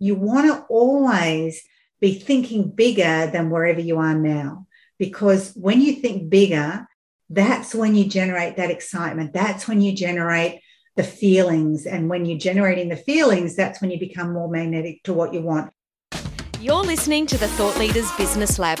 you want to always be thinking bigger than wherever you are now. Because when you think bigger, that's when you generate that excitement. That's when you generate the feelings. And when you're generating the feelings, that's when you become more magnetic to what you want. You're listening to the Thought Leaders Business Lab,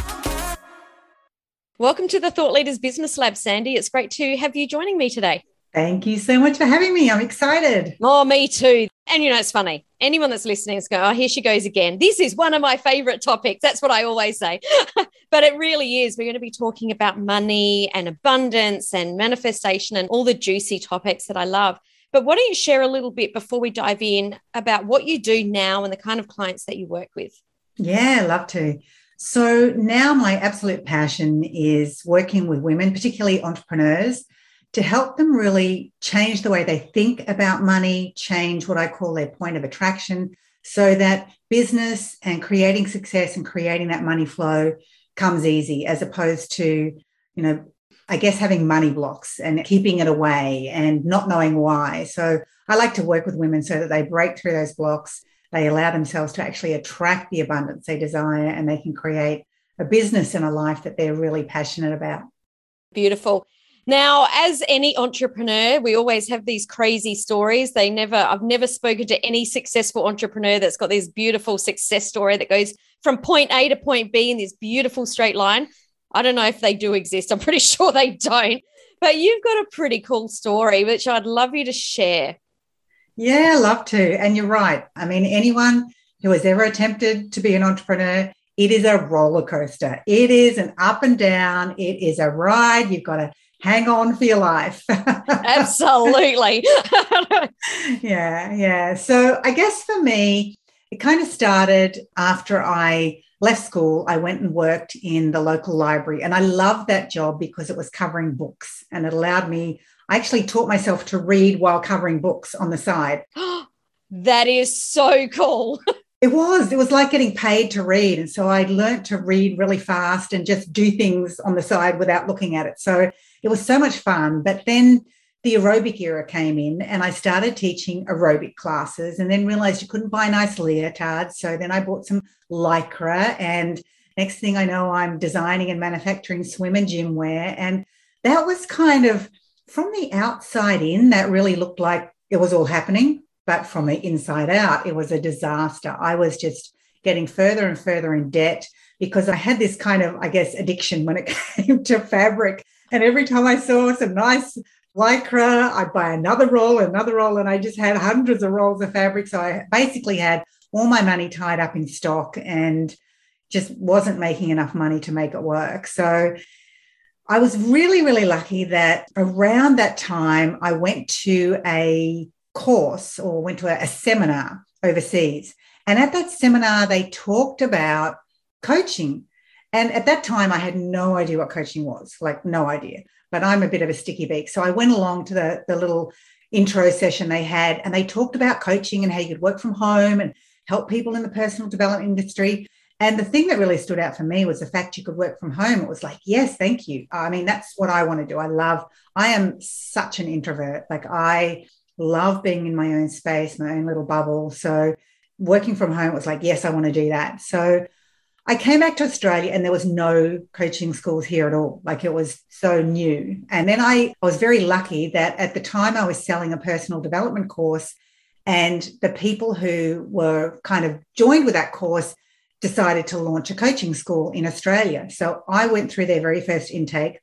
Welcome to the Thought Leaders Business Lab, Sandy. It's great to have you joining me today. Thank you so much for having me. I'm excited. Oh, me too. And you know, it's funny. Anyone that's listening is going, oh, here she goes again. This is one of my favorite topics. That's what I always say. but it really is. We're going to be talking about money and abundance and manifestation and all the juicy topics that I love. But why don't you share a little bit before we dive in about what you do now and the kind of clients that you work with? Yeah, love to. So now my absolute passion is working with women, particularly entrepreneurs, to help them really change the way they think about money, change what I call their point of attraction, so that business and creating success and creating that money flow comes easy as opposed to, you know, I guess having money blocks and keeping it away and not knowing why. So I like to work with women so that they break through those blocks they allow themselves to actually attract the abundance they desire and they can create a business and a life that they're really passionate about. Beautiful. Now, as any entrepreneur, we always have these crazy stories. They never, I've never spoken to any successful entrepreneur that's got this beautiful success story that goes from point A to point B in this beautiful straight line. I don't know if they do exist. I'm pretty sure they don't. But you've got a pretty cool story, which I'd love you to share. Yeah, love to. And you're right. I mean, anyone who has ever attempted to be an entrepreneur, it is a roller coaster. It is an up and down, it is a ride. You've got to hang on for your life. Absolutely. yeah, yeah. So I guess for me, it kind of started after I left school. I went and worked in the local library, and I loved that job because it was covering books and it allowed me I actually taught myself to read while covering books on the side. that is so cool. it was. It was like getting paid to read. And so I learned to read really fast and just do things on the side without looking at it. So it was so much fun. But then the aerobic era came in and I started teaching aerobic classes and then realized you couldn't buy nice leotards. So then I bought some lycra and next thing I know, I'm designing and manufacturing swim and gym wear. And that was kind of from the outside in, that really looked like it was all happening. But from the inside out, it was a disaster. I was just getting further and further in debt because I had this kind of, I guess, addiction when it came to fabric. And every time I saw some nice lycra, I'd buy another roll, another roll, and I just had hundreds of rolls of fabric. So I basically had all my money tied up in stock and just wasn't making enough money to make it work. So I was really, really lucky that around that time I went to a course or went to a, a seminar overseas. And at that seminar, they talked about coaching. And at that time, I had no idea what coaching was, like no idea. But I'm a bit of a sticky beak. So I went along to the, the little intro session they had, and they talked about coaching and how you could work from home and help people in the personal development industry. And the thing that really stood out for me was the fact you could work from home. It was like, yes, thank you. I mean, that's what I want to do. I love, I am such an introvert. Like, I love being in my own space, my own little bubble. So, working from home was like, yes, I want to do that. So, I came back to Australia and there was no coaching schools here at all. Like it was so new. And then I, I was very lucky that at the time I was selling a personal development course, and the people who were kind of joined with that course decided to launch a coaching school in Australia. So I went through their very first intake.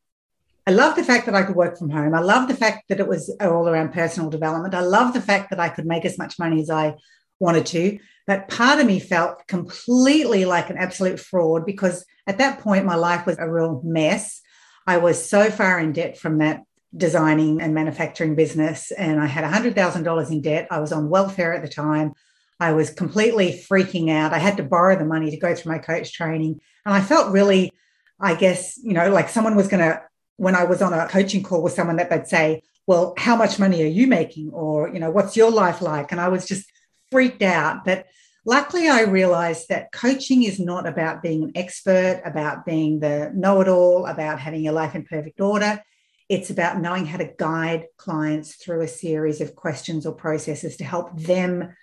I love the fact that I could work from home. I love the fact that it was all around personal development. I love the fact that I could make as much money as I wanted to. But part of me felt completely like an absolute fraud because at that point, my life was a real mess. I was so far in debt from that designing and manufacturing business, and I had $100,000 in debt. I was on welfare at the time. I was completely freaking out. I had to borrow the money to go through my coach training. And I felt really, I guess, you know, like someone was going to, when I was on a coaching call with someone, that they'd say, Well, how much money are you making? Or, you know, what's your life like? And I was just freaked out. But luckily, I realized that coaching is not about being an expert, about being the know it all, about having your life in perfect order. It's about knowing how to guide clients through a series of questions or processes to help them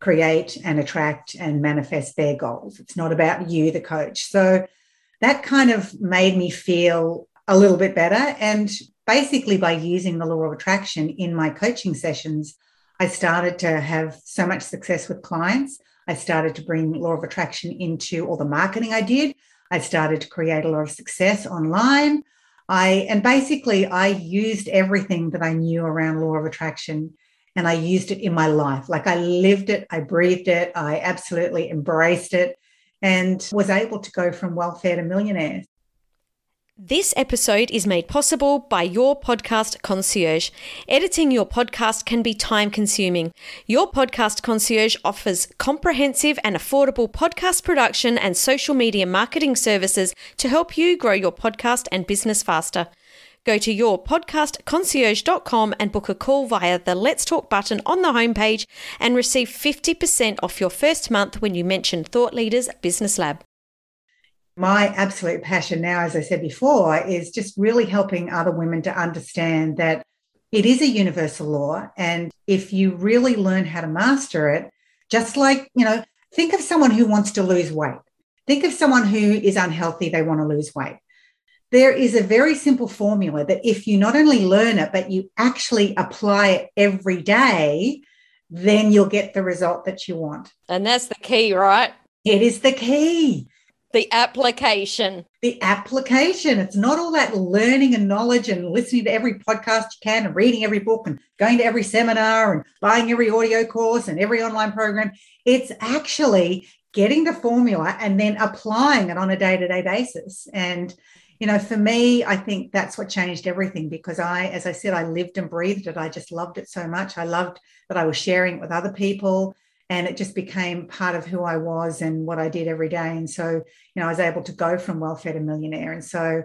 create and attract and manifest their goals. It's not about you, the coach. So that kind of made me feel a little bit better. And basically, by using the law of attraction in my coaching sessions, I started to have so much success with clients. I started to bring law of attraction into all the marketing I did. I started to create a lot of success online. I and basically I used everything that I knew around law of attraction and I used it in my life. Like I lived it, I breathed it, I absolutely embraced it and was able to go from welfare to millionaire. This episode is made possible by your podcast concierge. Editing your podcast can be time consuming. Your podcast concierge offers comprehensive and affordable podcast production and social media marketing services to help you grow your podcast and business faster. Go to yourpodcastconcierge.com and book a call via the Let's Talk button on the homepage and receive 50% off your first month when you mention Thought Leaders Business Lab my absolute passion now, as I said before, is just really helping other women to understand that it is a universal law. And if you really learn how to master it, just like, you know, think of someone who wants to lose weight. Think of someone who is unhealthy, they want to lose weight. There is a very simple formula that if you not only learn it, but you actually apply it every day, then you'll get the result that you want. And that's the key, right? It is the key. The application. The application. It's not all that learning and knowledge and listening to every podcast you can and reading every book and going to every seminar and buying every audio course and every online program. It's actually getting the formula and then applying it on a day to day basis. And, you know, for me, I think that's what changed everything because I, as I said, I lived and breathed it. I just loved it so much. I loved that I was sharing it with other people and it just became part of who I was and what I did every day. And so, you know, I was able to go from welfare to millionaire. And so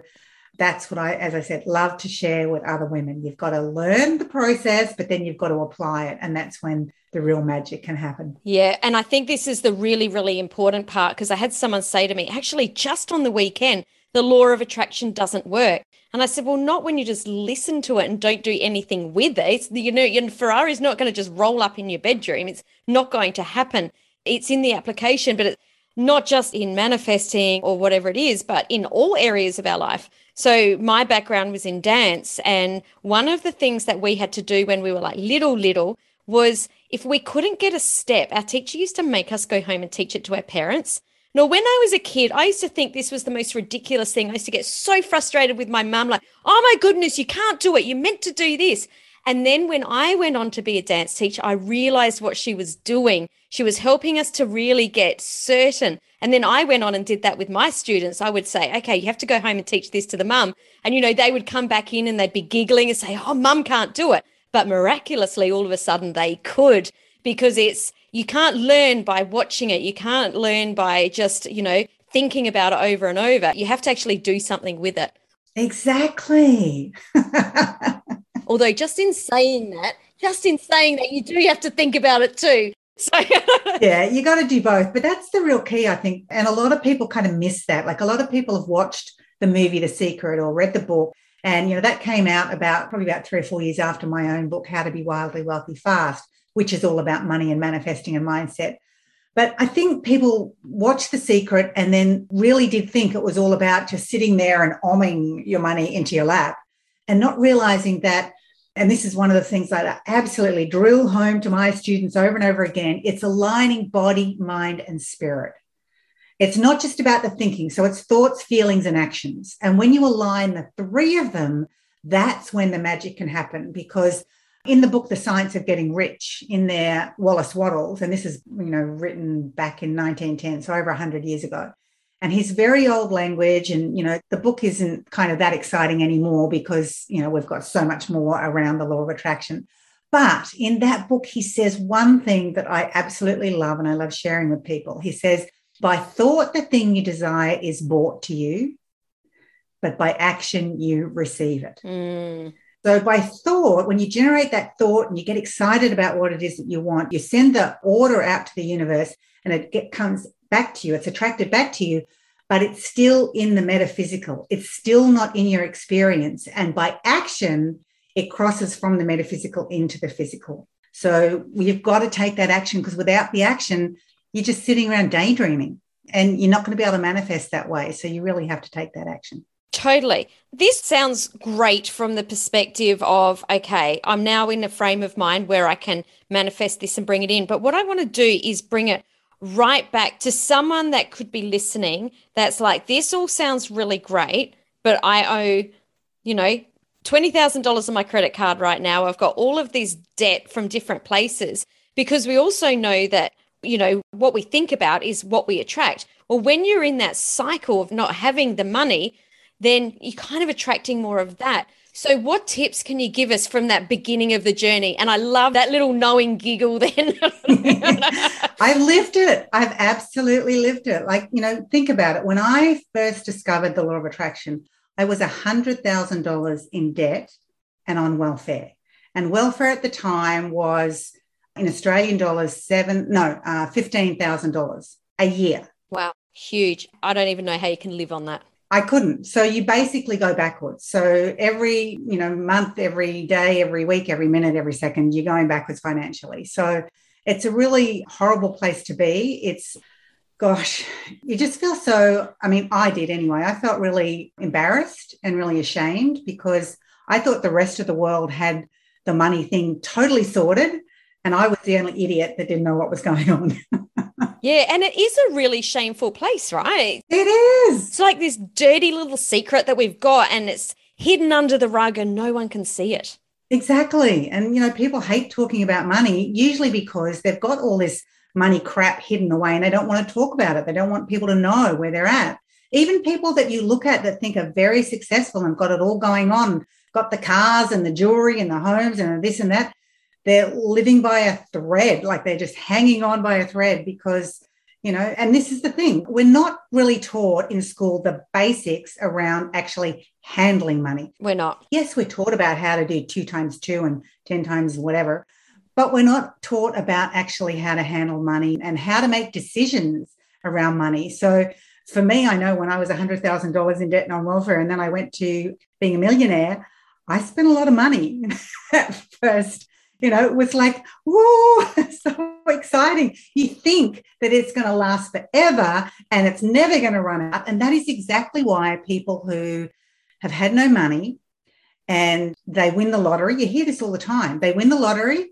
that's what I, as I said, love to share with other women. You've got to learn the process, but then you've got to apply it. And that's when the real magic can happen. Yeah. And I think this is the really, really important part because I had someone say to me, actually, just on the weekend, the law of attraction doesn't work. And I said, well, not when you just listen to it and don't do anything with it. It's, you know, your Ferrari's not going to just roll up in your bedroom. It's not going to happen. It's in the application, but it's not just in manifesting or whatever it is, but in all areas of our life. So my background was in dance. And one of the things that we had to do when we were like little, little was if we couldn't get a step, our teacher used to make us go home and teach it to our parents. Now, when I was a kid, I used to think this was the most ridiculous thing. I used to get so frustrated with my mum, like, oh my goodness, you can't do it. You're meant to do this. And then when I went on to be a dance teacher, I realized what she was doing. She was helping us to really get certain. And then I went on and did that with my students. I would say, okay, you have to go home and teach this to the mum. And, you know, they would come back in and they'd be giggling and say, oh, mum can't do it. But miraculously, all of a sudden they could because it's you can't learn by watching it. You can't learn by just, you know, thinking about it over and over. You have to actually do something with it. Exactly. Although, just in saying that, just in saying that, you do have to think about it too. So yeah, you got to do both. But that's the real key, I think. And a lot of people kind of miss that. Like a lot of people have watched the movie The Secret or read the book. And, you know, that came out about probably about three or four years after my own book, How to Be Wildly Wealthy Fast which is all about money and manifesting and mindset. But I think people watched The Secret and then really did think it was all about just sitting there and omming your money into your lap and not realizing that. And this is one of the things that I absolutely drill home to my students over and over again. It's aligning body, mind, and spirit. It's not just about the thinking. So it's thoughts, feelings, and actions. And when you align the three of them, that's when the magic can happen because in the book, The Science of Getting Rich, in there, Wallace Wattles, and this is, you know, written back in 1910, so over 100 years ago. And his very old language, and, you know, the book isn't kind of that exciting anymore because, you know, we've got so much more around the law of attraction. But in that book, he says one thing that I absolutely love and I love sharing with people. He says, by thought, the thing you desire is brought to you, but by action, you receive it. Mm. So, by thought, when you generate that thought and you get excited about what it is that you want, you send the order out to the universe and it get, comes back to you. It's attracted back to you, but it's still in the metaphysical. It's still not in your experience. And by action, it crosses from the metaphysical into the physical. So you've got to take that action because without the action, you're just sitting around daydreaming and you're not going to be able to manifest that way. So you really have to take that action. Totally. This sounds great from the perspective of, okay, I'm now in a frame of mind where I can manifest this and bring it in. But what I want to do is bring it right back to someone that could be listening that's like, this all sounds really great, but I owe, you know, $20,000 on my credit card right now. I've got all of this debt from different places because we also know that, you know, what we think about is what we attract. Well, when you're in that cycle of not having the money, then you're kind of attracting more of that. So, what tips can you give us from that beginning of the journey? And I love that little knowing giggle then. I've lived it. I've absolutely lived it. Like, you know, think about it. When I first discovered the law of attraction, I was $100,000 in debt and on welfare. And welfare at the time was in Australian dollars, seven, no, uh, $15,000 a year. Wow, huge. I don't even know how you can live on that. I couldn't. So you basically go backwards. So every, you know, month, every day, every week, every minute, every second, you're going backwards financially. So it's a really horrible place to be. It's gosh, you just feel so. I mean, I did anyway. I felt really embarrassed and really ashamed because I thought the rest of the world had the money thing totally sorted. And I was the only idiot that didn't know what was going on. Yeah. And it is a really shameful place, right? It is. It's like this dirty little secret that we've got and it's hidden under the rug and no one can see it. Exactly. And, you know, people hate talking about money, usually because they've got all this money crap hidden away and they don't want to talk about it. They don't want people to know where they're at. Even people that you look at that think are very successful and got it all going on, got the cars and the jewelry and the homes and this and that, they're living by a thread, like they're just hanging on by a thread because, you know, and this is the thing we're not really taught in school the basics around actually handling money. We're not. Yes, we're taught about how to do two times two and 10 times whatever, but we're not taught about actually how to handle money and how to make decisions around money. So for me, I know when I was $100,000 in debt and on welfare, and then I went to being a millionaire, I spent a lot of money at first. You know, it was like, whoa, so exciting. You think that it's going to last forever and it's never going to run out. And that is exactly why people who have had no money and they win the lottery, you hear this all the time. They win the lottery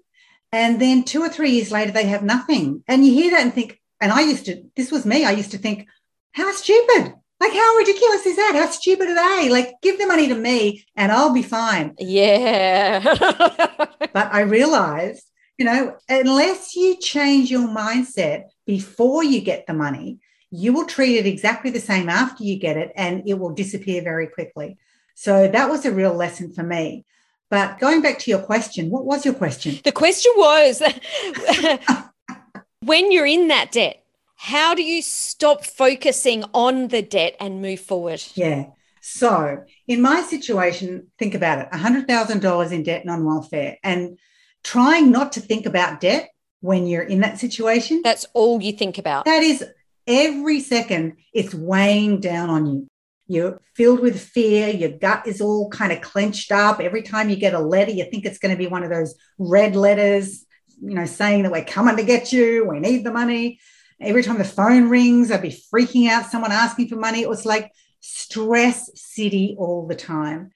and then two or three years later, they have nothing. And you hear that and think, and I used to, this was me, I used to think, how stupid. Like, how ridiculous is that? How stupid are they? Like, give the money to me and I'll be fine. Yeah. but I realized, you know, unless you change your mindset before you get the money, you will treat it exactly the same after you get it and it will disappear very quickly. So that was a real lesson for me. But going back to your question, what was your question? The question was when you're in that debt, how do you stop focusing on the debt and move forward? Yeah. So, in my situation, think about it $100,000 in debt and on welfare, and trying not to think about debt when you're in that situation. That's all you think about. That is every second, it's weighing down on you. You're filled with fear. Your gut is all kind of clenched up. Every time you get a letter, you think it's going to be one of those red letters, you know, saying that we're coming to get you. We need the money. Every time the phone rings, I'd be freaking out. Someone asking for money. It was like stress city all the time.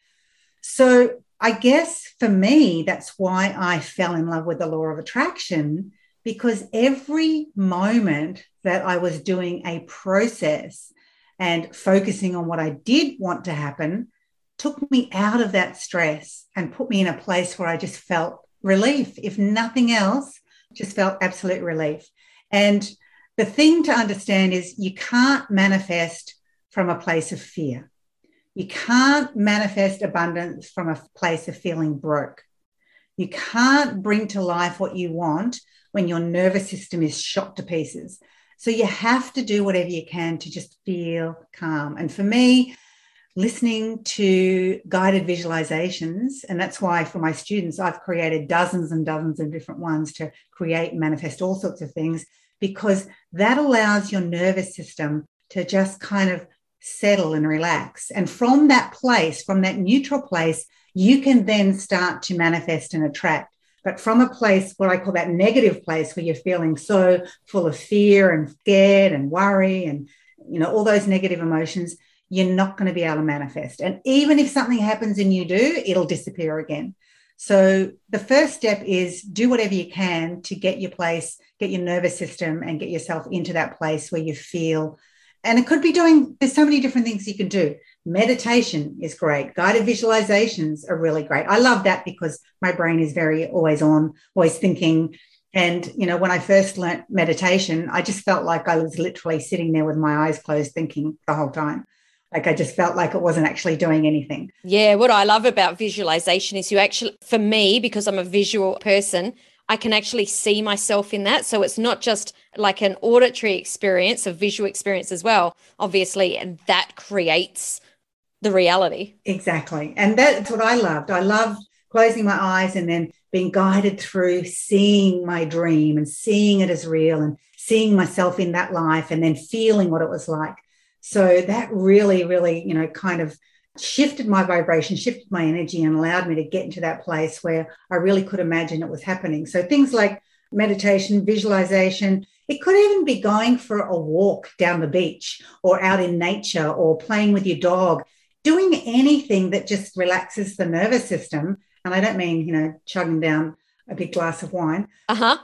So I guess for me, that's why I fell in love with the law of attraction because every moment that I was doing a process and focusing on what I did want to happen took me out of that stress and put me in a place where I just felt relief. If nothing else, just felt absolute relief. And the thing to understand is you can't manifest from a place of fear. You can't manifest abundance from a place of feeling broke. You can't bring to life what you want when your nervous system is shot to pieces. So you have to do whatever you can to just feel calm. And for me, listening to guided visualizations, and that's why for my students, I've created dozens and dozens of different ones to create and manifest all sorts of things, because that allows your nervous system to just kind of settle and relax. And from that place, from that neutral place, you can then start to manifest and attract. But from a place, what I call that negative place, where you're feeling so full of fear and scared and worry and you know all those negative emotions, you're not going to be able to manifest. And even if something happens and you do, it'll disappear again. So the first step is do whatever you can to get your place, get your nervous system, and get yourself into that place where you feel and it could be doing, there's so many different things you can do. Meditation is great. Guided visualizations are really great. I love that because my brain is very always on, always thinking. And, you know, when I first learnt meditation, I just felt like I was literally sitting there with my eyes closed thinking the whole time. Like I just felt like it wasn't actually doing anything. Yeah. What I love about visualization is you actually, for me, because I'm a visual person, I can actually see myself in that. So it's not just like an auditory experience, a visual experience as well, obviously, and that creates the reality. Exactly. And that's what I loved. I loved closing my eyes and then being guided through seeing my dream and seeing it as real and seeing myself in that life and then feeling what it was like. So that really, really, you know, kind of shifted my vibration, shifted my energy, and allowed me to get into that place where I really could imagine it was happening. So things like meditation, visualization, it could even be going for a walk down the beach or out in nature or playing with your dog, doing anything that just relaxes the nervous system. And I don't mean, you know, chugging down a big glass of wine. Uh huh.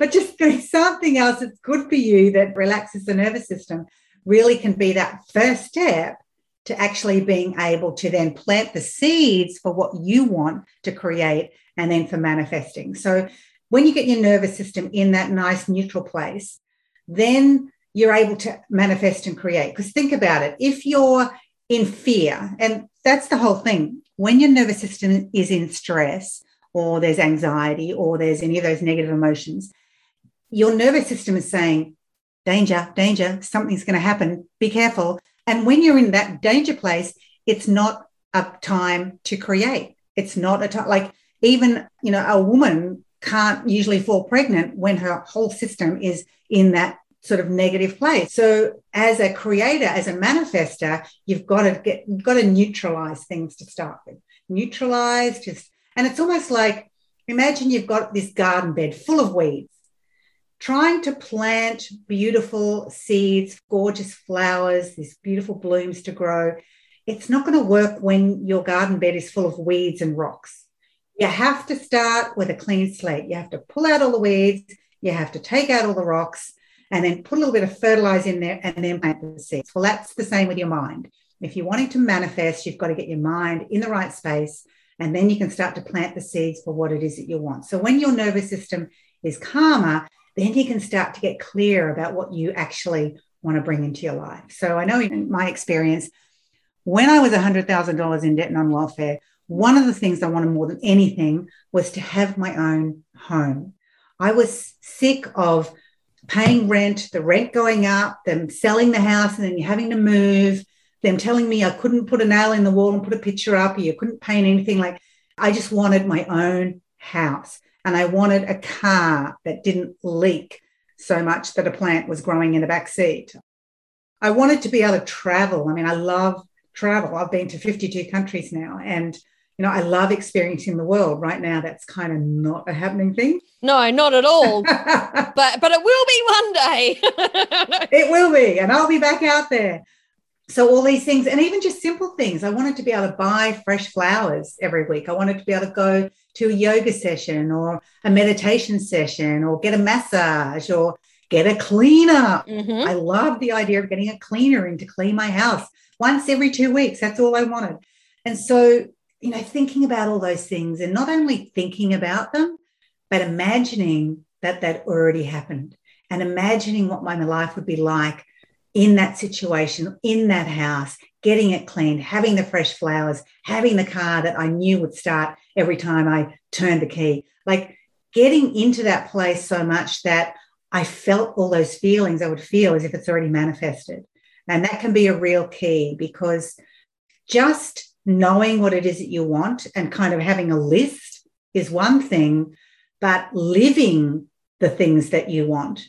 but just doing something else that's good for you that relaxes the nervous system really can be that first step to actually being able to then plant the seeds for what you want to create and then for manifesting. So when you get your nervous system in that nice neutral place, then you're able to manifest and create. Because think about it if you're in fear, and that's the whole thing, when your nervous system is in stress, or there's anxiety, or there's any of those negative emotions, your nervous system is saying, danger, danger, something's going to happen, be careful. And when you're in that danger place, it's not a time to create. It's not a time like even, you know, a woman can't usually fall pregnant when her whole system is in that sort of negative place. So as a creator, as a manifester, you've got to get you've got to neutralize things to start with. Neutralize just and it's almost like imagine you've got this garden bed full of weeds trying to plant beautiful seeds, gorgeous flowers, these beautiful blooms to grow, it's not going to work when your garden bed is full of weeds and rocks. You have to start with a clean slate. You have to pull out all the weeds, you have to take out all the rocks, and then put a little bit of fertilizer in there and then plant the seeds. Well, that's the same with your mind. If you're wanting to manifest, you've got to get your mind in the right space, and then you can start to plant the seeds for what it is that you want. So when your nervous system is calmer, then you can start to get clear about what you actually want to bring into your life. So I know in my experience, when I was $100,000 in debt and on welfare, one of the things I wanted more than anything was to have my own home. I was sick of paying rent, the rent going up, them selling the house and then having to move, them telling me I couldn't put a nail in the wall and put a picture up, or you couldn't paint anything. Like I just wanted my own house and I wanted a car that didn't leak so much that a plant was growing in the back seat. I wanted to be able to travel. I mean, I love travel. I've been to 52 countries now and you know, I love experiencing the world. Right now that's kind of not a happening thing. No, not at all. but but it will be one day. it will be and I'll be back out there so all these things and even just simple things. I wanted to be able to buy fresh flowers every week. I wanted to be able to go to a yoga session or a meditation session or get a massage or get a cleaner mm-hmm. i love the idea of getting a cleaner in to clean my house once every two weeks. That's all i wanted. And so you know thinking about all those things and not only thinking about them but imagining that that already happened and imagining what my life would be like in that situation, in that house, getting it cleaned, having the fresh flowers, having the car that I knew would start every time I turned the key. Like getting into that place so much that I felt all those feelings I would feel as if it's already manifested. And that can be a real key because just knowing what it is that you want and kind of having a list is one thing, but living the things that you want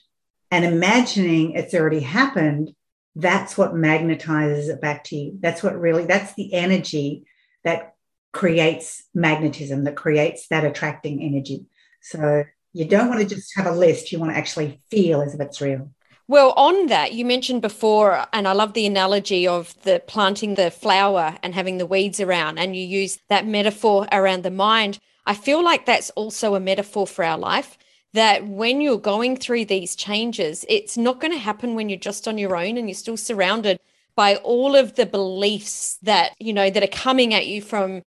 and imagining it's already happened, that's what magnetizes it back to you. That's what really, that's the energy that creates magnetism, that creates that attracting energy. So you don't want to just have a list, you want to actually feel as if it's real. Well, on that, you mentioned before, and I love the analogy of the planting the flower and having the weeds around, and you use that metaphor around the mind. I feel like that's also a metaphor for our life that when you're going through these changes, it's not going to happen when you're just on your own and you're still surrounded by all of the beliefs that, you know, that are coming at you from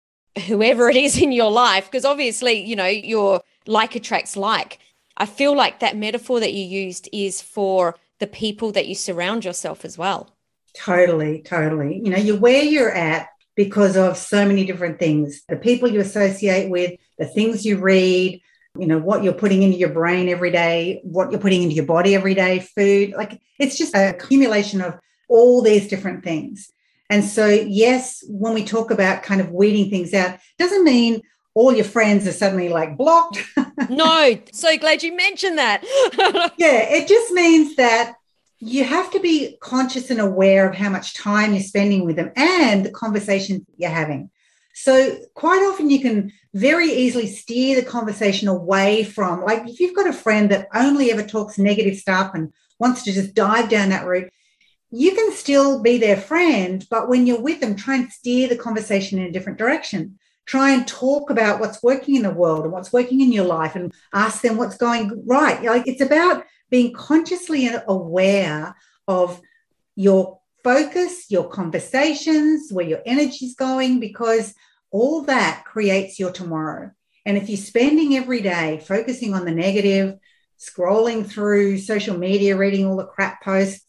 whoever it is in your life. Because obviously, you know, your like attracts like. I feel like that metaphor that you used is for the people that you surround yourself as well. Totally, totally. You know, you're where you're at because of so many different things the people you associate with, the things you read, you know what you're putting into your brain every day what you're putting into your body every day food like it's just a accumulation of all these different things. And so yes when we talk about kind of weeding things out doesn't mean all your friends are suddenly like blocked. No so glad you mentioned that. Yeah it just means that you have to be conscious and aware of how much time you're spending with them and the conversations you're having. So quite often you can very easily steer the conversation away from, like, if you've got a friend that only ever talks negative stuff and wants to just dive down that route, you can still be their friend, but when you're with them, try and steer the conversation in a different direction. Try and talk about what's working in the world and what's working in your life and ask them what's going right. Like it's about being consciously aware of your focus, your conversations, where your energy's going, because all that creates your tomorrow. And if you're spending every day focusing on the negative, scrolling through social media, reading all the crap posts,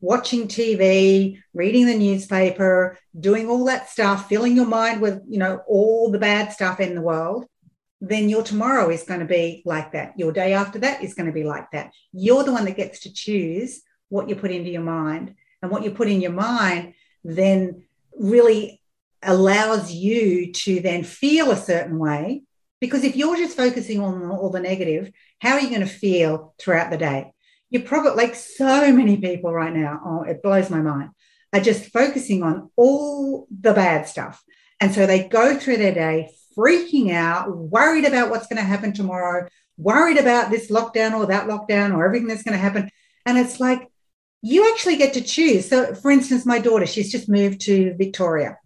watching TV, reading the newspaper, doing all that stuff, filling your mind with, you know, all the bad stuff in the world, then your tomorrow is going to be like that. Your day after that is going to be like that. You're the one that gets to choose what you put into your mind. And what you put in your mind then really allows you to then feel a certain way. Because if you're just focusing on all the negative, how are you going to feel throughout the day? You're probably like so many people right now, oh, it blows my mind, are just focusing on all the bad stuff. And so they go through their day freaking out, worried about what's going to happen tomorrow, worried about this lockdown or that lockdown or everything that's going to happen. And it's like, you actually get to choose. So, for instance, my daughter, she's just moved to Victoria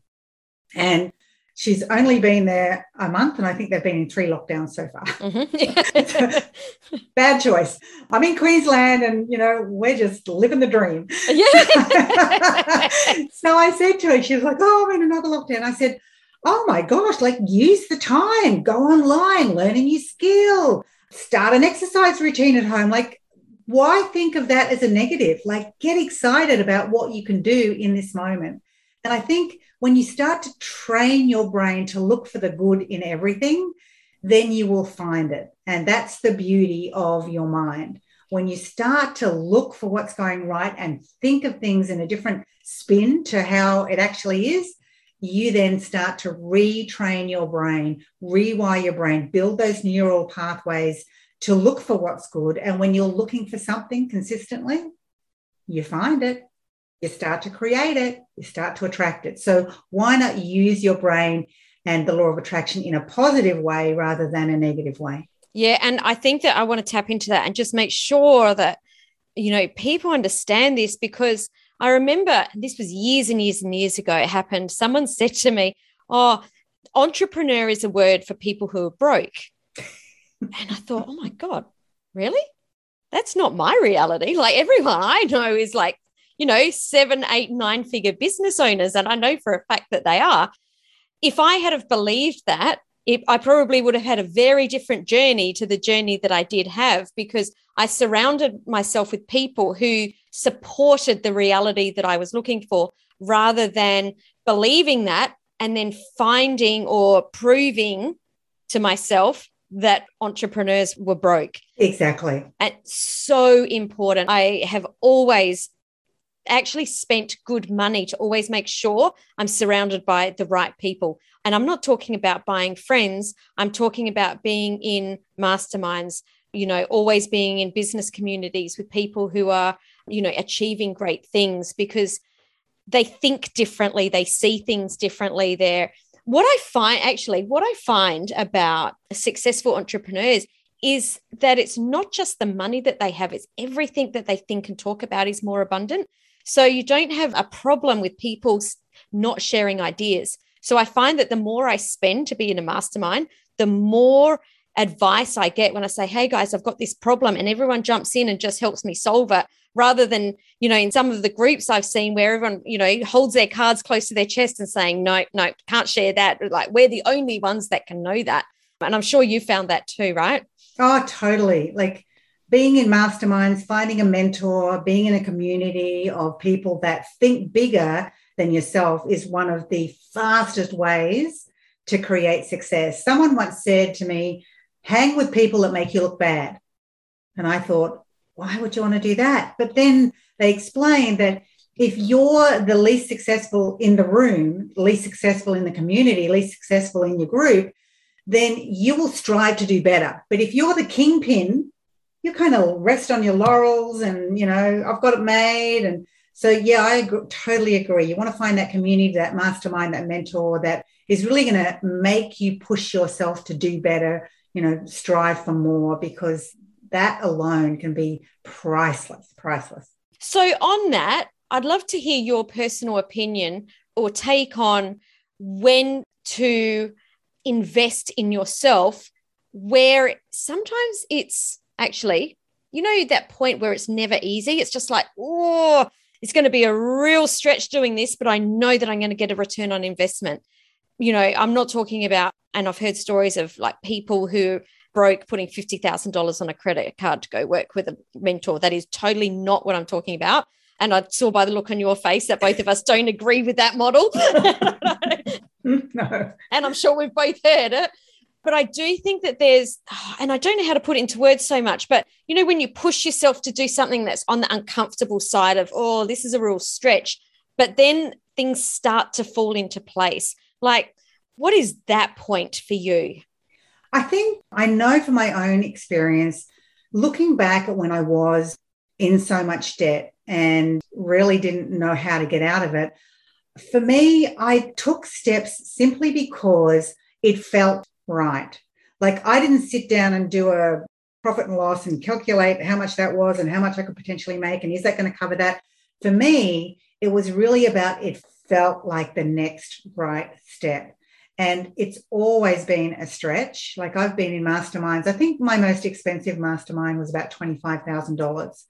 and she's only been there a month, and I think they've been in three lockdowns so far. Mm-hmm. Bad choice. I'm in Queensland, and you know we're just living the dream. Yeah. so I said to her, she was like, "Oh, I'm in another lockdown." I said, "Oh my gosh! Like use the time, go online, learn a new skill, start an exercise routine at home. Like why think of that as a negative? Like, get excited about what you can do in this moment. And I think when you start to train your brain to look for the good in everything, then you will find it. And that's the beauty of your mind. When you start to look for what's going right and think of things in a different spin to how it actually is, you then start to retrain your brain, rewire your brain, build those neural pathways to look for what's good. And when you're looking for something consistently, you find it, you start to create it, you start to attract it. So why not use your brain and the law of attraction in a positive way rather than a negative way? Yeah. And I think that I want to tap into that and just make sure that, you know, people understand this because I remember this was years and years and years ago. It happened. Someone said to me, Oh, entrepreneur is a word for people who are broke. And I thought, oh my God, really? That's not my reality. Like everyone I know is like, you know, seven, eight, nine figure business owners. And I know for a fact that they are. If I had have believed that, it, I probably would have had a very different journey to the journey that I did have because I surrounded myself with people who supported the reality that I was looking for rather than believing that and then finding or proving to myself that entrepreneurs were broke. Exactly. And so important. I have always actually spent good money to always make sure I'm surrounded by the right people. And I'm not talking about buying friends, I'm talking about being in masterminds, you know, always being in business communities with people who are, you know, achieving great things because they think differently, they see things differently. They're what I find actually, what I find about successful entrepreneurs is that it's not just the money that they have, it's everything that they think and talk about is more abundant. So you don't have a problem with people not sharing ideas. So I find that the more I spend to be in a mastermind, the more advice I get when I say, Hey guys, I've got this problem, and everyone jumps in and just helps me solve it rather than, you know, in some of the groups I've seen where everyone, you know, holds their cards close to their chest and saying, no, no, can't share that. Like we're the only ones that can know that. And I'm sure you found that too, right? Oh, totally. Like being in masterminds, finding a mentor, being in a community of people that think bigger than yourself is one of the fastest ways to create success. Someone once said to me, hang with people that make you look bad. And I thought, why would you want to do that? But then they explained that if you're the least successful in the room, least successful in the community, least successful in your group, then you will strive to do better. But if you're the kingpin, you kind of rest on your laurels and, you know, I've got it made. And so, yeah, I agree, totally agree. You want to find that community, that mastermind, that mentor that is really going to make you push yourself to do better, you know, strive for more because that alone can be priceless, priceless. So, on that, I'd love to hear your personal opinion or take on when to invest in yourself, where sometimes it's actually, you know, that point where it's never easy. It's just like, oh, it's going to be a real stretch doing this, but I know that I'm going to get a return on investment. You know, I'm not talking about, and I've heard stories of like people who broke putting $50,000 on a credit card to go work with a mentor. That is totally not what I'm talking about. And I saw by the look on your face that both of us don't agree with that model. no. And I'm sure we've both heard it. But I do think that there's, and I don't know how to put it into words so much, but you know, when you push yourself to do something that's on the uncomfortable side of, oh, this is a real stretch, but then things start to fall into place. Like, what is that point for you? I think I know from my own experience, looking back at when I was in so much debt and really didn't know how to get out of it, for me, I took steps simply because it felt right. Like I didn't sit down and do a profit and loss and calculate how much that was and how much I could potentially make and is that going to cover that? For me, it was really about it felt like the next right step. And it's always been a stretch. Like I've been in masterminds. I think my most expensive mastermind was about $25,000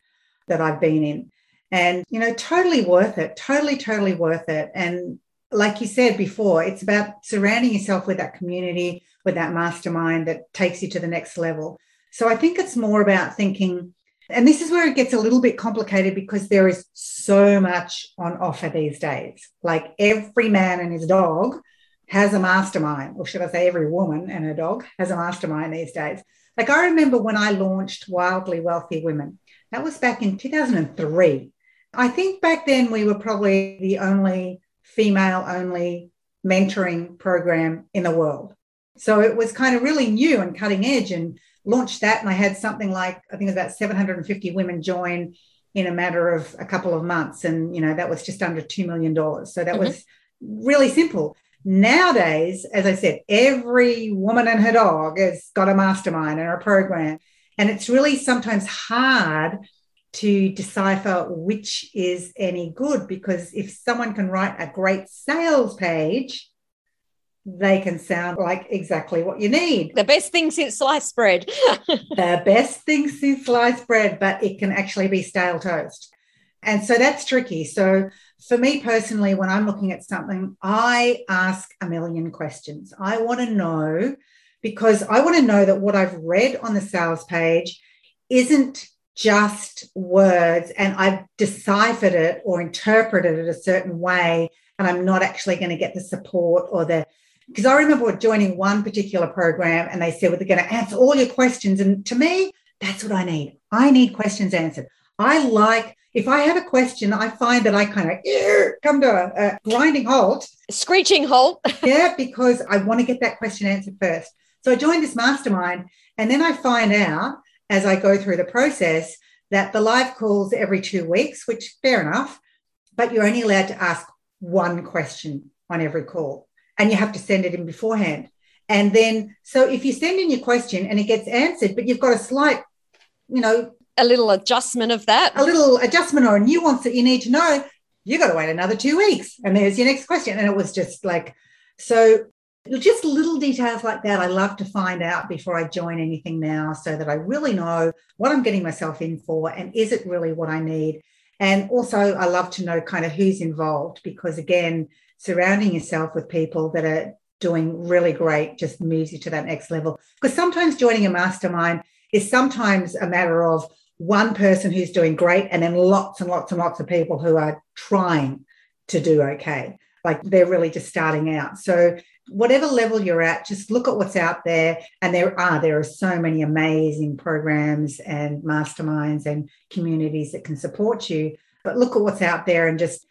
that I've been in. And, you know, totally worth it, totally, totally worth it. And like you said before, it's about surrounding yourself with that community, with that mastermind that takes you to the next level. So I think it's more about thinking, and this is where it gets a little bit complicated because there is so much on offer these days. Like every man and his dog has a mastermind, or should I say, every woman and her dog has a mastermind these days. Like I remember when I launched Wildly Wealthy Women, that was back in 2003. I think back then we were probably the only female only mentoring program in the world. So it was kind of really new and cutting edge and launched that. And I had something like, I think it was about 750 women join in a matter of a couple of months. And, you know, that was just under $2 million. So that mm-hmm. was really simple. Nowadays, as I said, every woman and her dog has got a mastermind and a program. And it's really sometimes hard to decipher which is any good because if someone can write a great sales page, they can sound like exactly what you need. The best thing since sliced bread. the best thing since sliced bread, but it can actually be stale toast. And so that's tricky. So for me personally, when I'm looking at something, I ask a million questions. I want to know because I want to know that what I've read on the sales page isn't just words and I've deciphered it or interpreted it a certain way, and I'm not actually going to get the support or the because I remember joining one particular program and they said, well, they're going to answer all your questions. And to me, that's what I need. I need questions answered. I like, if I have a question, I find that I kind of come to a, a grinding halt, screeching halt. yeah, because I want to get that question answered first. So I joined this mastermind, and then I find out as I go through the process that the live calls every two weeks, which fair enough, but you're only allowed to ask one question on every call and you have to send it in beforehand. And then, so if you send in your question and it gets answered, but you've got a slight, you know, a little adjustment of that, a little adjustment or a nuance that you need to know, you've got to wait another two weeks. And there's your next question. And it was just like, so just little details like that I love to find out before I join anything now so that I really know what I'm getting myself in for and is it really what I need. And also, I love to know kind of who's involved because, again, surrounding yourself with people that are doing really great just moves you to that next level. Because sometimes joining a mastermind is sometimes a matter of one person who's doing great and then lots and lots and lots of people who are trying to do okay. Like they're really just starting out. So whatever level you're at, just look at what's out there. And there are, there are so many amazing programs and masterminds and communities that can support you. But look at what's out there and just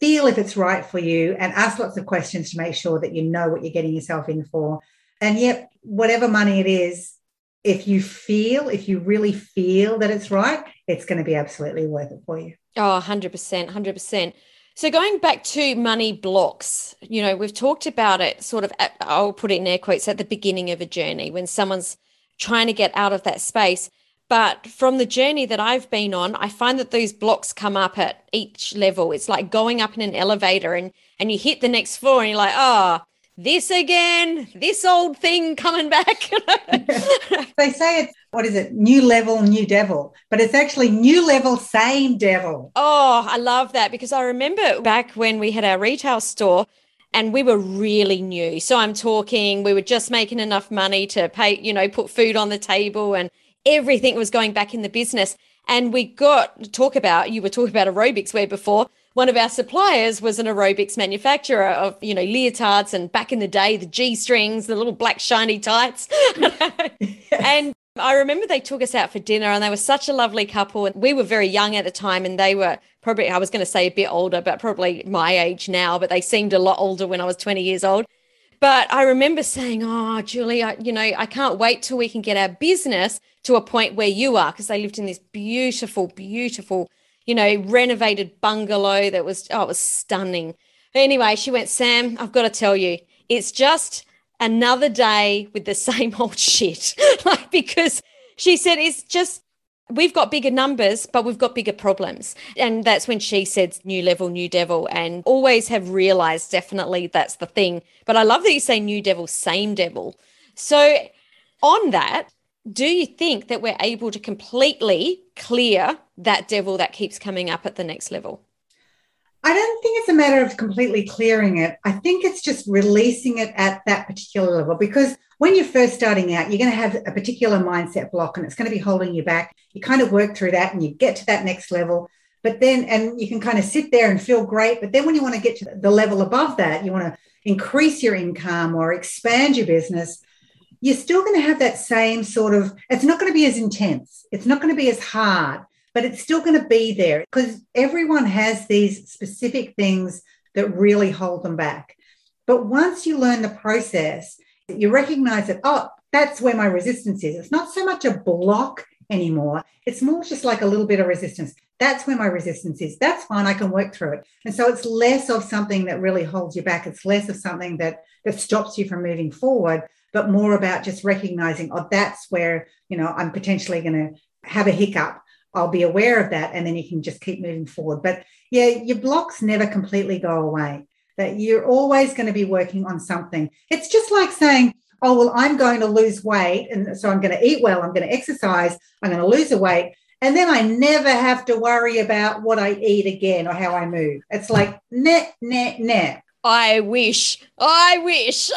feel if it's right for you and ask lots of questions to make sure that you know what you're getting yourself in for. And yet, whatever money it is, if you feel, if you really feel that it's right, it's going to be absolutely worth it for you. Oh, 100%, 100%. So going back to money blocks, you know, we've talked about it sort of, at, I'll put it in air quotes, at the beginning of a journey when someone's trying to get out of that space. But from the journey that I've been on, I find that those blocks come up at each level. It's like going up in an elevator and and you hit the next floor and you're like, oh, this again, this old thing coming back. they say it's what is it? New level, new devil. But it's actually new level, same devil. Oh, I love that because I remember back when we had our retail store and we were really new. So I'm talking, we were just making enough money to pay, you know, put food on the table and everything was going back in the business. And we got to talk about, you were talking about aerobics where before one of our suppliers was an aerobics manufacturer of, you know, leotards and back in the day, the G strings, the little black shiny tights. and I remember they took us out for dinner and they were such a lovely couple. And we were very young at the time and they were probably, I was going to say a bit older, but probably my age now, but they seemed a lot older when I was 20 years old. But I remember saying, Oh, Julie, I, you know, I can't wait till we can get our business to a point where you are, because they lived in this beautiful, beautiful you know, renovated bungalow that was, oh, it was stunning. Anyway, she went, Sam, I've got to tell you, it's just another day with the same old shit. like, because she said, it's just, we've got bigger numbers, but we've got bigger problems. And that's when she said, new level, new devil, and always have realized definitely that's the thing. But I love that you say new devil, same devil. So, on that, do you think that we're able to completely clear that devil that keeps coming up at the next level? I don't think it's a matter of completely clearing it. I think it's just releasing it at that particular level because when you're first starting out, you're going to have a particular mindset block and it's going to be holding you back. You kind of work through that and you get to that next level. But then, and you can kind of sit there and feel great. But then when you want to get to the level above that, you want to increase your income or expand your business, you're still going to have that same sort of, it's not going to be as intense, it's not going to be as hard, but it's still going to be there because everyone has these specific things that really hold them back. But once you learn the process, you recognize that, oh, that's where my resistance is. It's not so much a block anymore. It's more just like a little bit of resistance. That's where my resistance is. That's fine. I can work through it. And so it's less of something that really holds you back. It's less of something that that stops you from moving forward, but more about just recognizing, oh, that's where, you know, I'm potentially going to have a hiccup. I'll be aware of that. And then you can just keep moving forward. But yeah, your blocks never completely go away, that you're always going to be working on something. It's just like saying, oh, well, I'm going to lose weight. And so I'm going to eat well, I'm going to exercise, I'm going to lose a weight. And then I never have to worry about what I eat again or how I move. It's like net, net, net. I wish. I wish.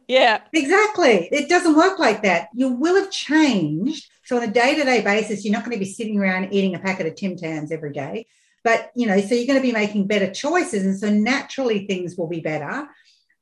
yeah. Exactly. It doesn't work like that. You will have changed So on a day-to-day basis, you're not going to be sitting around eating a packet of Tim Tams every day. But you know, so you're going to be making better choices. And so naturally things will be better.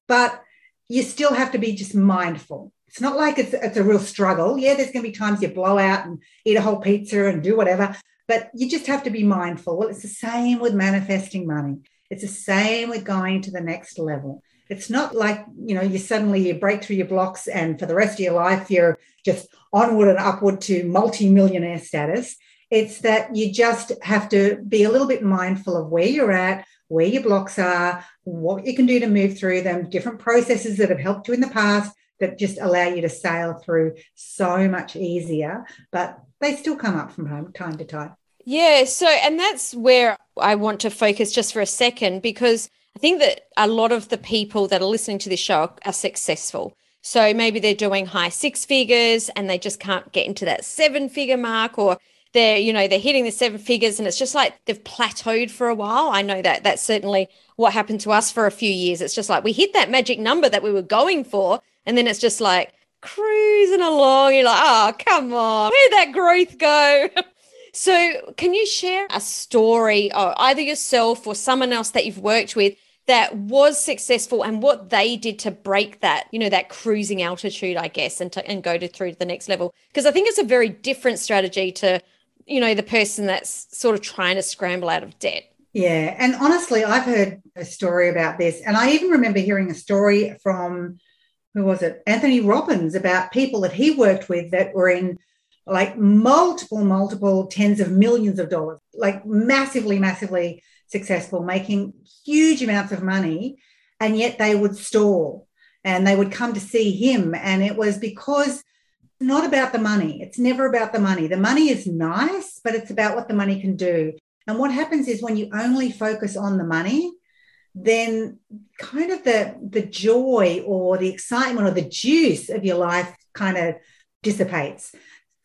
But you still have to be just mindful. It's not like it's, it's a real struggle. Yeah, there's going to be times you blow out and eat a whole pizza and do whatever, but you just have to be mindful. Well, it's the same with manifesting money. It's the same with going to the next level. It's not like, you know, you suddenly you break through your blocks and for the rest of your life you're just onward and upward to multi-millionaire status. It's that you just have to be a little bit mindful of where you're at, where your blocks are, what you can do to move through them, different processes that have helped you in the past that just allow you to sail through so much easier. But they still come up from time to time. Yeah. So, and that's where I want to focus just for a second because I think that a lot of the people that are listening to this show are successful. So maybe they're doing high six figures and they just can't get into that seven figure mark or they're you know they're hitting the seven figures and it's just like they've plateaued for a while. I know that that's certainly what happened to us for a few years. It's just like we hit that magic number that we were going for and then it's just like cruising along. You're like oh come on. Where'd that growth go so can you share a story of either yourself or someone else that you've worked with that was successful and what they did to break that, you know, that cruising altitude, I guess, and to, and go to through to the next level. Because I think it's a very different strategy to you know, the person that's sort of trying to scramble out of debt. Yeah. And honestly, I've heard a story about this. And I even remember hearing a story from, who was it? Anthony Robbins about people that he worked with that were in like multiple, multiple tens of millions of dollars, like massively, massively successful, making huge amounts of money. And yet they would stall and they would come to see him. And it was because not about the money. It's never about the money. The money is nice, but it's about what the money can do. And what happens is when you only focus on the money, then kind of the the joy or the excitement or the juice of your life kind of dissipates.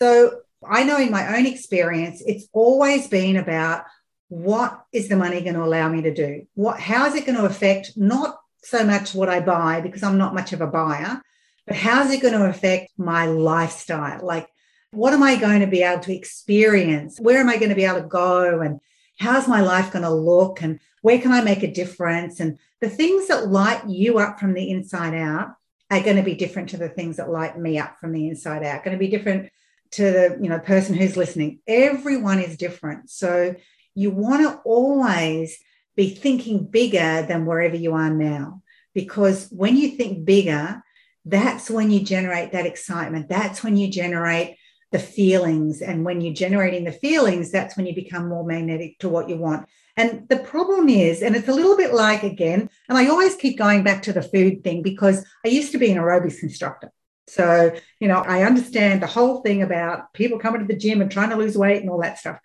So I know in my own experience, it's always been about what is the money going to allow me to do? What how is it going to affect not so much what I buy because I'm not much of a buyer, but how's it going to affect my lifestyle? Like, what am I going to be able to experience? Where am I going to be able to go? And how's my life going to look? And where can I make a difference? And the things that light you up from the inside out are going to be different to the things that light me up from the inside out, going to be different to the you know person who's listening. Everyone is different. So you want to always be thinking bigger than wherever you are now. Because when you think bigger, that's when you generate that excitement. That's when you generate the feelings. And when you're generating the feelings, that's when you become more magnetic to what you want. And the problem is, and it's a little bit like again, and I always keep going back to the food thing because I used to be an aerobics instructor. So, you know, I understand the whole thing about people coming to the gym and trying to lose weight and all that stuff.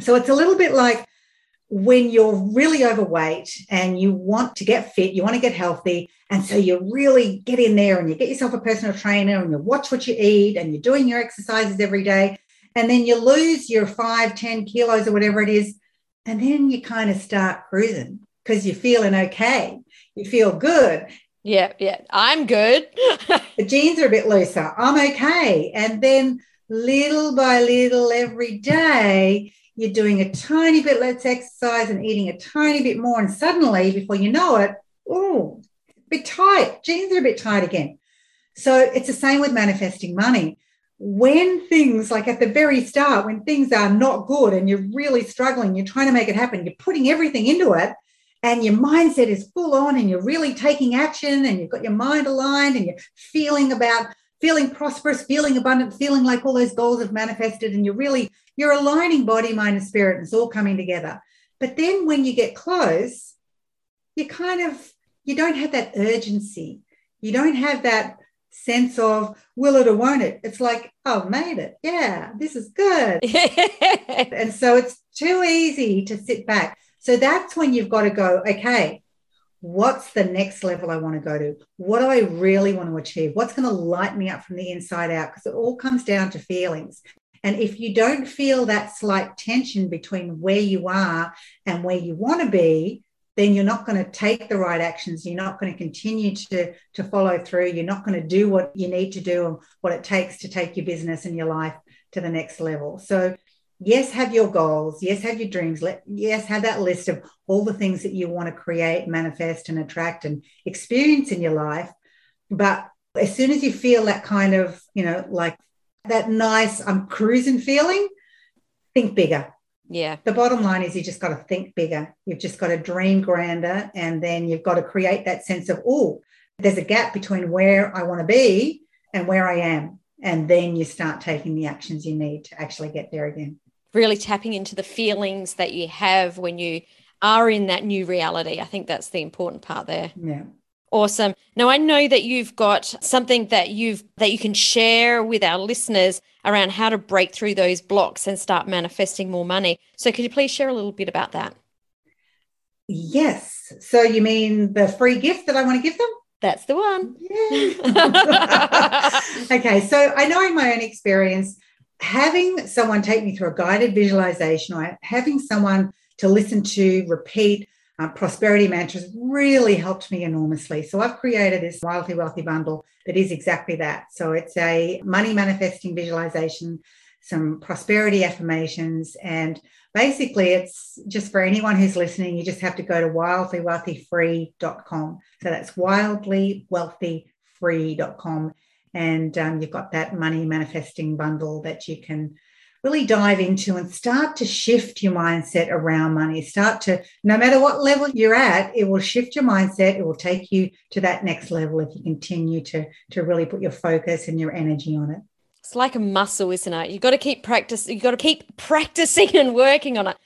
So it's a little bit like when you're really overweight and you want to get fit, you want to get healthy. And so you really get in there and you get yourself a personal trainer and you watch what you eat and you're doing your exercises every day. And then you lose your five, 10 kilos or whatever it is. And then you kind of start cruising because you're feeling okay. You feel good. Yeah, yeah. I'm good. the jeans are a bit looser. I'm okay. And then little by little every day, you're doing a tiny bit less exercise and eating a tiny bit more. And suddenly, before you know it, oh, bit tight. Jeans are a bit tight again. So it's the same with manifesting money. When things like at the very start, when things are not good and you're really struggling, you're trying to make it happen, you're putting everything into it, and your mindset is full on, and you're really taking action, and you've got your mind aligned, and you're feeling about feeling prosperous, feeling abundant, feeling like all those goals have manifested, and you're really you're aligning body, mind, and spirit, and it's all coming together. But then when you get close, you kind of you don't have that urgency. You don't have that sense of will it or won't it. It's like, oh, I've made it. Yeah, this is good. and so it's too easy to sit back. So that's when you've got to go, okay, what's the next level I want to go to? What do I really want to achieve? What's going to light me up from the inside out? Because it all comes down to feelings. And if you don't feel that slight tension between where you are and where you want to be, then you're not going to take the right actions. You're not going to continue to, to follow through. You're not going to do what you need to do and what it takes to take your business and your life to the next level. So, yes, have your goals. Yes, have your dreams. Let, yes, have that list of all the things that you want to create, manifest, and attract and experience in your life. But as soon as you feel that kind of, you know, like that nice, I'm cruising feeling, think bigger. Yeah. The bottom line is you just got to think bigger. You've just got to dream grander. And then you've got to create that sense of, oh, there's a gap between where I want to be and where I am. And then you start taking the actions you need to actually get there again. Really tapping into the feelings that you have when you are in that new reality. I think that's the important part there. Yeah. Awesome. Now I know that you've got something that you've that you can share with our listeners around how to break through those blocks and start manifesting more money. So could you please share a little bit about that? Yes. So you mean the free gift that I want to give them? That's the one. Yeah. okay. So I know in my own experience, having someone take me through a guided visualization or having someone to listen to, repeat uh, prosperity mantras really helped me enormously. So I've created this Wildly Wealthy bundle that is exactly that. So it's a money manifesting visualization, some prosperity affirmations, and basically it's just for anyone who's listening, you just have to go to wildlywealthyfree.com. So that's wildlywealthyfree.com. And um, you've got that money manifesting bundle that you can really dive into and start to shift your mindset around money. Start to, no matter what level you're at, it will shift your mindset. It will take you to that next level if you continue to, to really put your focus and your energy on it. It's like a muscle, isn't it? You've got to keep practice. You've got to keep practicing and working on it.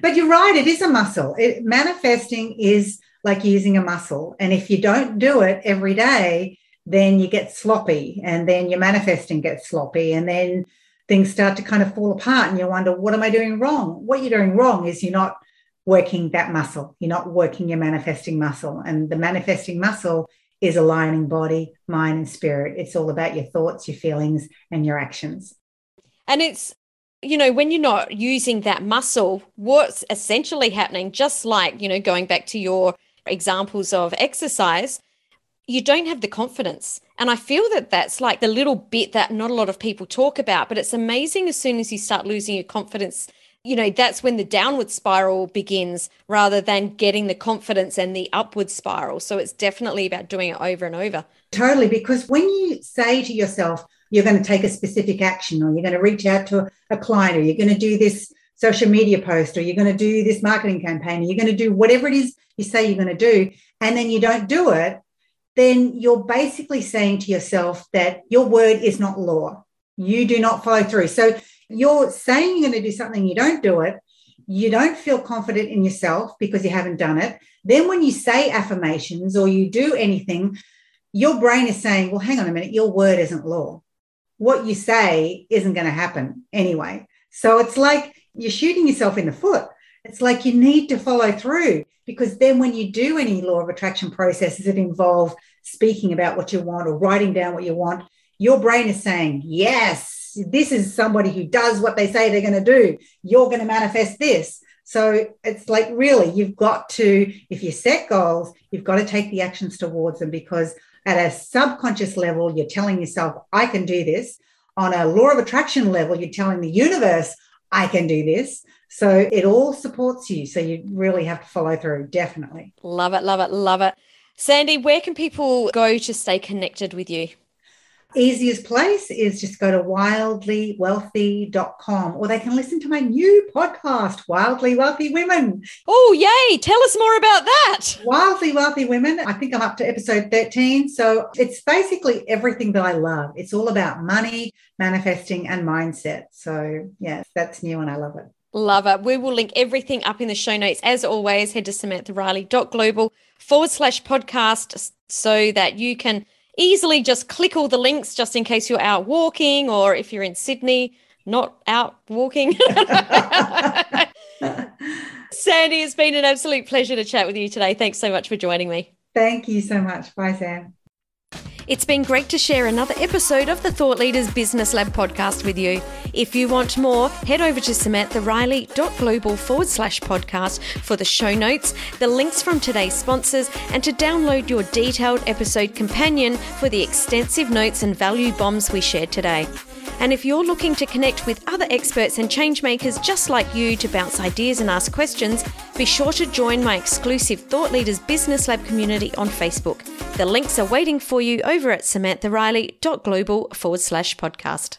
But you're right, it is a muscle. It, manifesting is like using a muscle. And if you don't do it every day, then you get sloppy and then your manifesting gets sloppy and then things start to kind of fall apart and you wonder, what am I doing wrong? What you're doing wrong is you're not working that muscle. You're not working your manifesting muscle. And the manifesting muscle is aligning body, mind, and spirit. It's all about your thoughts, your feelings, and your actions. And it's, you know, when you're not using that muscle, what's essentially happening, just like, you know, going back to your examples of exercise, you don't have the confidence. And I feel that that's like the little bit that not a lot of people talk about, but it's amazing as soon as you start losing your confidence. You know, that's when the downward spiral begins rather than getting the confidence and the upward spiral. So it's definitely about doing it over and over. Totally. Because when you say to yourself, you're going to take a specific action or you're going to reach out to a client or you're going to do this social media post or you're going to do this marketing campaign or you're going to do whatever it is you say you're going to do, and then you don't do it, then you're basically saying to yourself that your word is not law. You do not follow through. So you're saying you're going to do something, you don't do it. You don't feel confident in yourself because you haven't done it. Then, when you say affirmations or you do anything, your brain is saying, Well, hang on a minute, your word isn't law. What you say isn't going to happen anyway. So it's like you're shooting yourself in the foot. It's like you need to follow through because then when you do any law of attraction processes that involve speaking about what you want or writing down what you want, your brain is saying, yes, this is somebody who does what they say they're going to do. You're going to manifest this. So it's like really, you've got to, if you set goals, you've got to take the actions towards them because at a subconscious level, you're telling yourself, I can do this. On a law of attraction level, you're telling the universe, I can do this. So it all supports you. So you really have to follow through, definitely. Love it, love it, love it. Sandy, where can people go to stay connected with you? Easiest place is just go to wildlywealthy.com or they can listen to my new podcast, Wildly Wealthy Women. Oh, yay. Tell us more about that. Wildly Wealthy Women. I think I'm up to episode 13. So it's basically everything that I love. It's all about money, manifesting, and mindset. So, yeah, that's new and I love it. Love it. We will link everything up in the show notes. As always, head to samanthariley.global forward slash podcast so that you can easily just click all the links just in case you're out walking or if you're in Sydney, not out walking. Sandy, it's been an absolute pleasure to chat with you today. Thanks so much for joining me. Thank you so much. Bye, Sam. It's been great to share another episode of the Thought Leaders Business Lab podcast with you. If you want more, head over to samanthariley.global forward slash podcast for the show notes, the links from today's sponsors, and to download your detailed episode companion for the extensive notes and value bombs we shared today. And if you're looking to connect with other experts and changemakers just like you to bounce ideas and ask questions, be sure to join my exclusive Thought Leaders Business Lab community on Facebook. The links are waiting for you over at samanthariley.global forward slash podcast.